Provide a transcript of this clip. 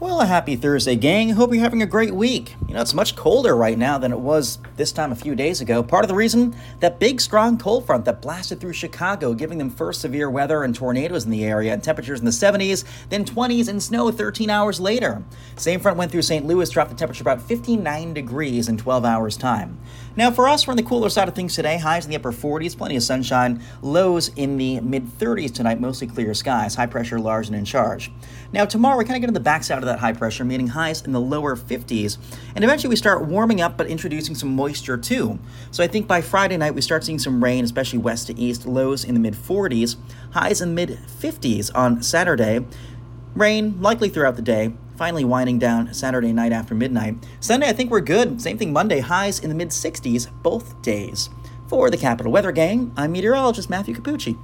Well, a happy Thursday, gang. Hope you're having a great week. You know, it's much colder right now than it was this time a few days ago. Part of the reason that big, strong cold front that blasted through Chicago, giving them first severe weather and tornadoes in the area, and temperatures in the 70s, then 20s, and snow 13 hours later. Same front went through St. Louis, dropped the temperature about 59 degrees in 12 hours' time. Now, for us, we're on the cooler side of things today. Highs in the upper 40s, plenty of sunshine. Lows in the mid 30s tonight, mostly clear skies. High pressure large and in charge. Now, tomorrow, we kind of get on the backside of that high pressure, meaning highs in the lower 50s. And eventually, we start warming up, but introducing some moisture too. So I think by Friday night, we start seeing some rain, especially west to east. Lows in the mid 40s, highs in mid 50s on Saturday. Rain likely throughout the day, finally winding down Saturday night after midnight. Sunday, I think we're good. Same thing Monday, highs in the mid 60s both days. For the Capital Weather Gang, I'm meteorologist Matthew Cappucci.